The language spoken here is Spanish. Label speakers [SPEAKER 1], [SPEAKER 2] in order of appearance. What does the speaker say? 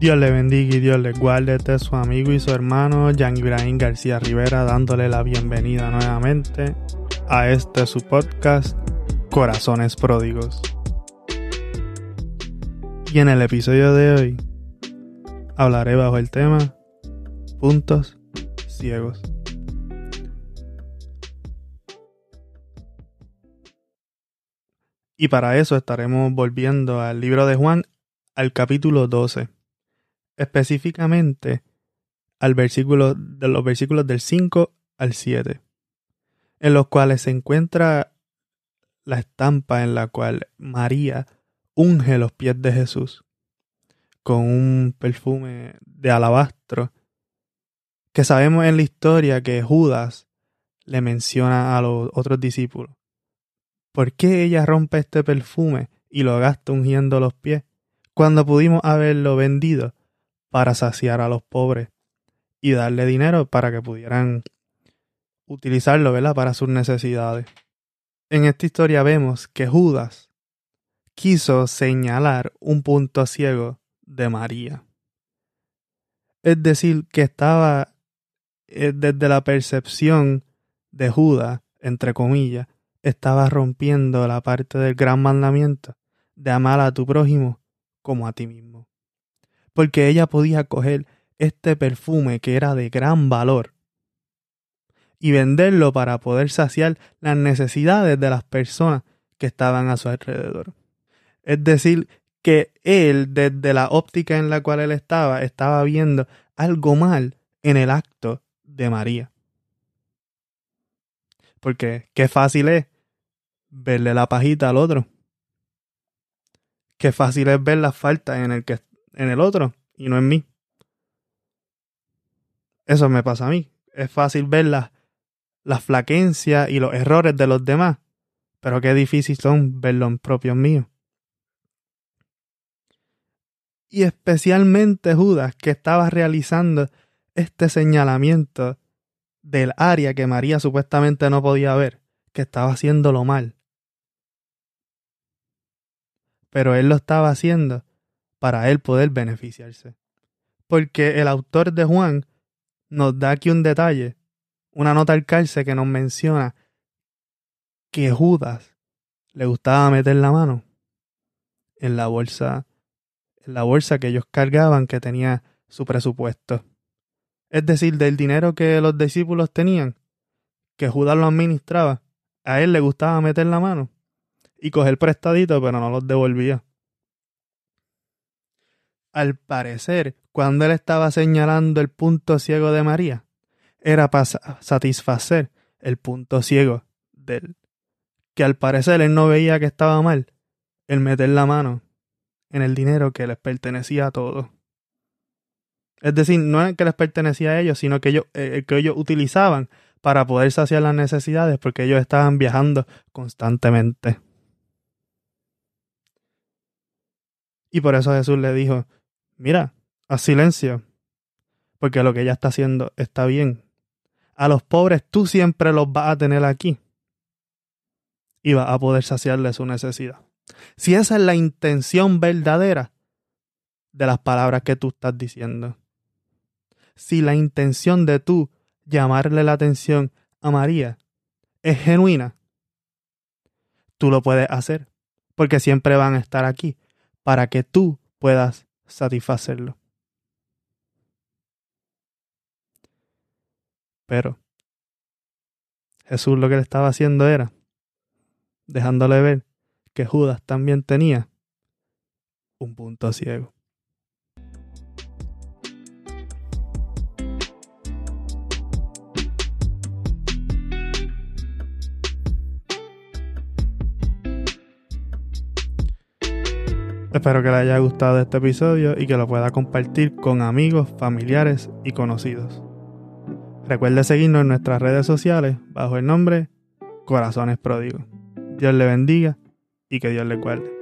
[SPEAKER 1] Dios le bendiga y Dios le guarde. Este es su amigo y su hermano Jan Ibrahim García Rivera dándole la bienvenida nuevamente a este su podcast Corazones Pródigos. Y en el episodio de hoy hablaré bajo el tema Puntos Ciegos. Y para eso estaremos volviendo al libro de Juan, al capítulo 12. Específicamente al versículo de los versículos del 5 al 7, en los cuales se encuentra la estampa en la cual María unge los pies de Jesús con un perfume de alabastro que sabemos en la historia que Judas le menciona a los otros discípulos. ¿Por qué ella rompe este perfume y lo gasta ungiendo los pies cuando pudimos haberlo vendido para saciar a los pobres y darle dinero para que pudieran utilizarlo, ¿verdad? Para sus necesidades. En esta historia vemos que Judas quiso señalar un punto ciego de María. Es decir, que estaba eh, desde la percepción de Judas, entre comillas, estaba rompiendo la parte del gran mandamiento de amar a tu prójimo como a ti mismo. Porque ella podía coger este perfume que era de gran valor y venderlo para poder saciar las necesidades de las personas que estaban a su alrededor. Es decir, que él, desde la óptica en la cual él estaba, estaba viendo algo mal en el acto de María. Porque qué fácil es verle la pajita al otro. Qué fácil es ver las faltas en el, que, en el otro y no en mí. Eso me pasa a mí. Es fácil ver las, flaquencias y los errores de los demás, pero qué difícil son verlos en propios míos. Y especialmente Judas, que estaba realizando este señalamiento del área que María supuestamente no podía ver, que estaba haciéndolo mal pero él lo estaba haciendo para él poder beneficiarse. Porque el autor de Juan nos da aquí un detalle, una nota al cárcel que nos menciona que Judas le gustaba meter la mano en la bolsa, en la bolsa que ellos cargaban que tenía su presupuesto. Es decir, del dinero que los discípulos tenían, que Judas lo administraba, a él le gustaba meter la mano y coger prestadito, pero no los devolvía. Al parecer, cuando él estaba señalando el punto ciego de María, era para satisfacer el punto ciego de él, que al parecer él no veía que estaba mal el meter la mano en el dinero que les pertenecía a todos. Es decir, no es que les pertenecía a ellos, sino que ellos, eh, que ellos utilizaban para poder saciar las necesidades porque ellos estaban viajando constantemente. Y por eso Jesús le dijo, mira, haz silencio, porque lo que ella está haciendo está bien. A los pobres tú siempre los vas a tener aquí y vas a poder saciarle su necesidad. Si esa es la intención verdadera de las palabras que tú estás diciendo. Si la intención de tú llamarle la atención a María es genuina, tú lo puedes hacer, porque siempre van a estar aquí para que tú puedas satisfacerlo. Pero Jesús lo que le estaba haciendo era dejándole ver que Judas también tenía un punto ciego. Espero que le haya gustado este episodio y que lo pueda compartir con amigos, familiares y conocidos. Recuerde seguirnos en nuestras redes sociales bajo el nombre Corazones Pródigos. Dios le bendiga y que Dios le guarde.